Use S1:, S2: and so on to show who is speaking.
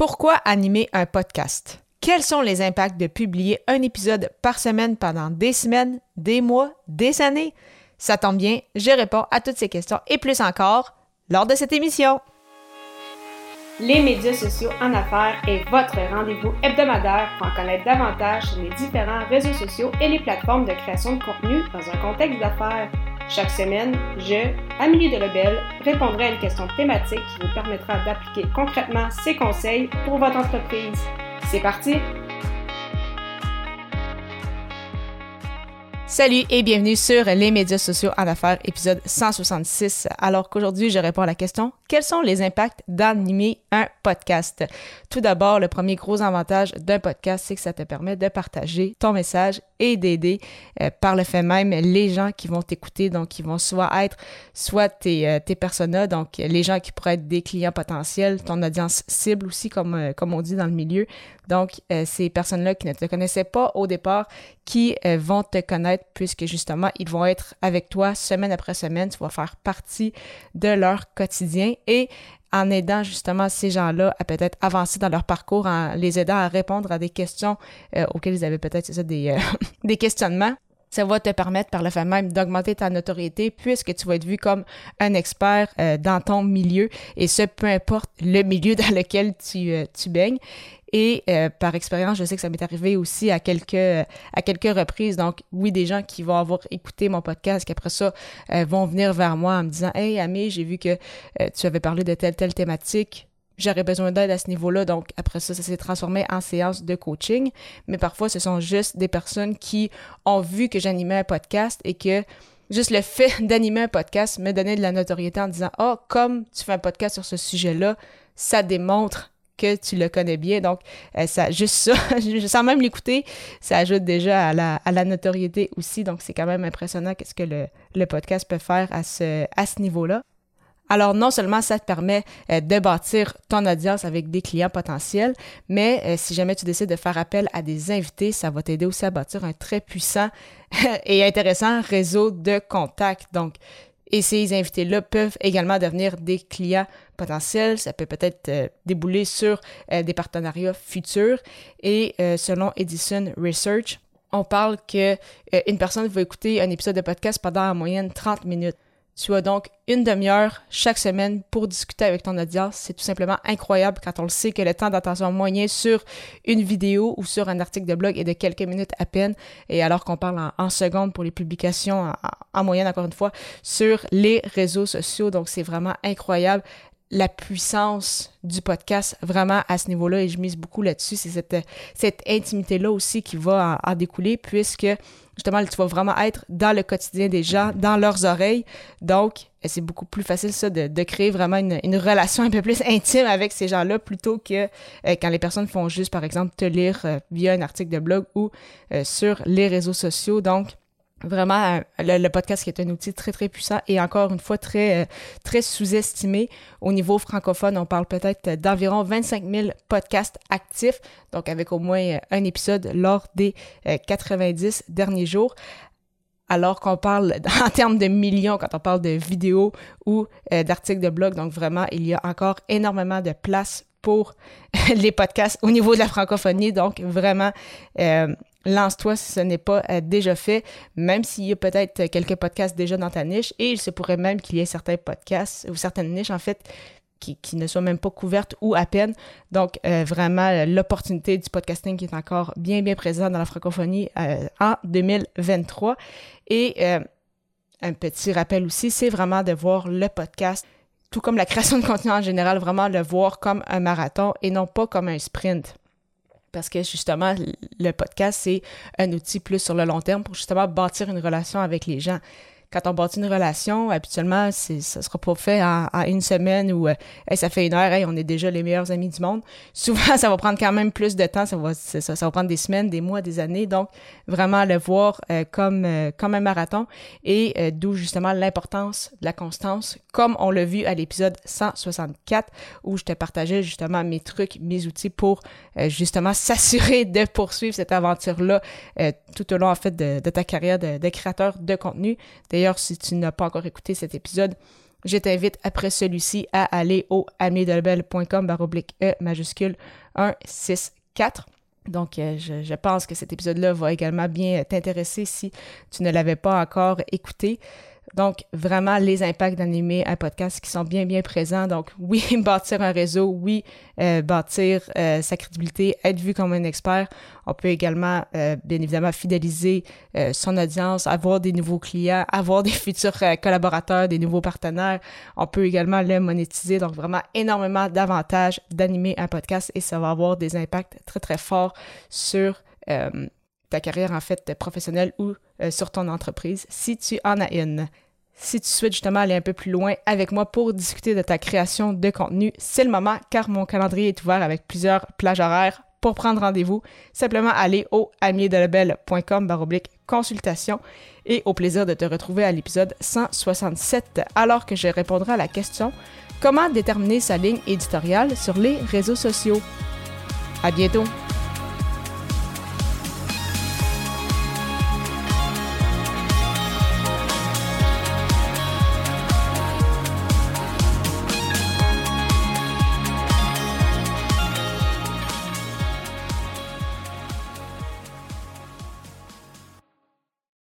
S1: Pourquoi animer un podcast? Quels sont les impacts de publier un épisode par semaine pendant des semaines, des mois, des années? Ça tombe bien, je réponds à toutes ces questions et plus encore lors de cette émission.
S2: Les médias sociaux en affaires est votre rendez-vous hebdomadaire pour en connaître davantage sur les différents réseaux sociaux et les plateformes de création de contenu dans un contexte d'affaires. Chaque semaine, je, Amélie Delebel, répondrai à une question thématique qui vous permettra d'appliquer concrètement ces conseils pour votre entreprise. C'est parti!
S1: Salut et bienvenue sur les médias sociaux en affaires, épisode 166. Alors qu'aujourd'hui, je réponds à la question quels sont les impacts d'animer un podcast? Tout d'abord, le premier gros avantage d'un podcast, c'est que ça te permet de partager ton message et d'aider euh, par le fait même les gens qui vont t'écouter, donc qui vont soit être soit tes, euh, tes personas, donc les gens qui pourraient être des clients potentiels, ton audience cible aussi, comme, euh, comme on dit dans le milieu. Donc, ces personnes-là qui ne te connaissaient pas au départ, qui vont te connaître puisque justement, ils vont être avec toi semaine après semaine, tu vas faire partie de leur quotidien et en aidant justement ces gens-là à peut-être avancer dans leur parcours, en les aidant à répondre à des questions euh, auxquelles ils avaient peut-être des, euh, des questionnements. Ça va te permettre par le fait même d'augmenter ta notoriété puisque tu vas être vu comme un expert euh, dans ton milieu et ce, peu importe le milieu dans lequel tu, tu baignes. Et euh, par expérience, je sais que ça m'est arrivé aussi à quelques, à quelques reprises. Donc, oui, des gens qui vont avoir écouté mon podcast, qui après ça euh, vont venir vers moi en me disant Hey, Amé, j'ai vu que euh, tu avais parlé de telle, telle thématique. J'aurais besoin d'aide à ce niveau-là. Donc, après ça, ça s'est transformé en séance de coaching. Mais parfois, ce sont juste des personnes qui ont vu que j'animais un podcast et que juste le fait d'animer un podcast me donnait de la notoriété en disant Ah, oh, comme tu fais un podcast sur ce sujet-là, ça démontre que tu le connais bien. Donc, euh, ça, juste ça, sans même l'écouter, ça ajoute déjà à la, notoriété aussi. Donc, c'est quand même impressionnant qu'est-ce que le, podcast peut faire à ce niveau-là. Alors non seulement ça te permet euh, de bâtir ton audience avec des clients potentiels, mais euh, si jamais tu décides de faire appel à des invités, ça va t'aider aussi à bâtir un très puissant et intéressant réseau de contacts. Donc et ces invités-là peuvent également devenir des clients potentiels. Ça peut peut-être euh, débouler sur des partenariats futurs. Et selon Edison Research, on parle que une personne va écouter un épisode de podcast pendant en moyenne 30 minutes. Tu as donc une demi-heure chaque semaine pour discuter avec ton audience. C'est tout simplement incroyable quand on le sait que le temps d'attention moyen sur une vidéo ou sur un article de blog est de quelques minutes à peine. Et alors qu'on parle en, secondes pour les publications, en, moyenne encore une fois, sur les réseaux sociaux. Donc c'est vraiment incroyable la puissance du podcast vraiment à ce niveau-là et je mise beaucoup là-dessus. C'est cette, cette intimité-là aussi qui va en, découler puisque justement tu vas vraiment être dans le quotidien des gens, dans leurs oreilles. Donc, c'est beaucoup plus facile ça de, de créer vraiment une, une, relation un peu plus intime avec ces gens-là plutôt que euh, quand les personnes font juste, par exemple, te lire euh, via un article de blog ou euh, sur les réseaux sociaux. Donc, vraiment euh, le, podcast qui est un outil très très puissant et encore une fois très euh, très sous-estimé. Au niveau francophone on parle peut-être d'environ 25 000 podcasts actifs donc avec au moins euh, un épisode lors des 90 derniers jours. Alors qu'on parle en termes de millions quand on parle de vidéos ou d'articles de blog donc vraiment il y a encore énormément de place pour les podcasts au niveau de la francophonie. Donc vraiment lance-toi si ce n'est pas euh, déjà fait, même s'il y a peut-être quelques podcasts déjà dans ta niche, et il se pourrait même qu'il y ait certains podcasts ou certaines niches, en fait, qui, ne soient même pas couvertes ou à peine. Donc, euh, vraiment, l'opportunité du podcasting qui est encore bien, bien présente dans la francophonie euh, en 2023. Et un petit rappel aussi, c'est vraiment de voir le podcast, tout comme la création de contenu en général, vraiment le voir comme un marathon et non pas comme un sprint parce que justement, le podcast, c'est un outil plus sur le long terme pour justement bâtir une relation avec les gens quand on bâtit une relation, habituellement, c'est, ça sera pas fait en, une semaine ou euh, ça fait une heure, hey, on est déjà les meilleurs amis du monde. Souvent, ça va prendre quand même plus de temps, ça va, ça, va prendre des semaines, des mois, des années. Donc, vraiment le voir euh, comme, euh, comme un marathon et d'où justement l'importance de la constance, comme on l'a vu à l'épisode 164 où je te partageais justement mes trucs, mes outils pour justement s'assurer de poursuivre cette aventure-là tout au long en fait de, de ta carrière de, créateur de contenu. Si tu n'as pas encore écouté cet épisode, je t'invite après celui-ci à aller au amiedelbel.com baroblique E majuscule 164. Donc, euh, je, pense que cet épisode-là va également bien t'intéresser si tu ne l'avais pas encore écouté. Donc, vraiment, les impacts d'animer un podcast qui sont bien, bien présents. Donc, oui, bâtir un réseau, oui, euh, bâtir euh, sa crédibilité, être vu comme un expert. On peut également, euh, bien évidemment, fidéliser son audience, avoir des nouveaux clients, avoir des futurs collaborateurs, des nouveaux partenaires. On peut également le monétiser. Donc, vraiment, énormément d'avantages d'animer un podcast et ça va avoir des impacts très, très forts sur ta carrière en fait professionnelle ou euh, sur ton entreprise si tu en as une. Si tu souhaites justement aller un peu plus loin avec moi pour discuter de ta création de contenu, c'est le moment car mon calendrier est ouvert avec plusieurs plages horaires pour prendre rendez-vous. Simplement aller au amierdelabel.com baroblique consultation et au plaisir de te retrouver à l'épisode 167 alors que je répondrai à la question comment déterminer sa ligne éditoriale sur les réseaux sociaux? À bientôt!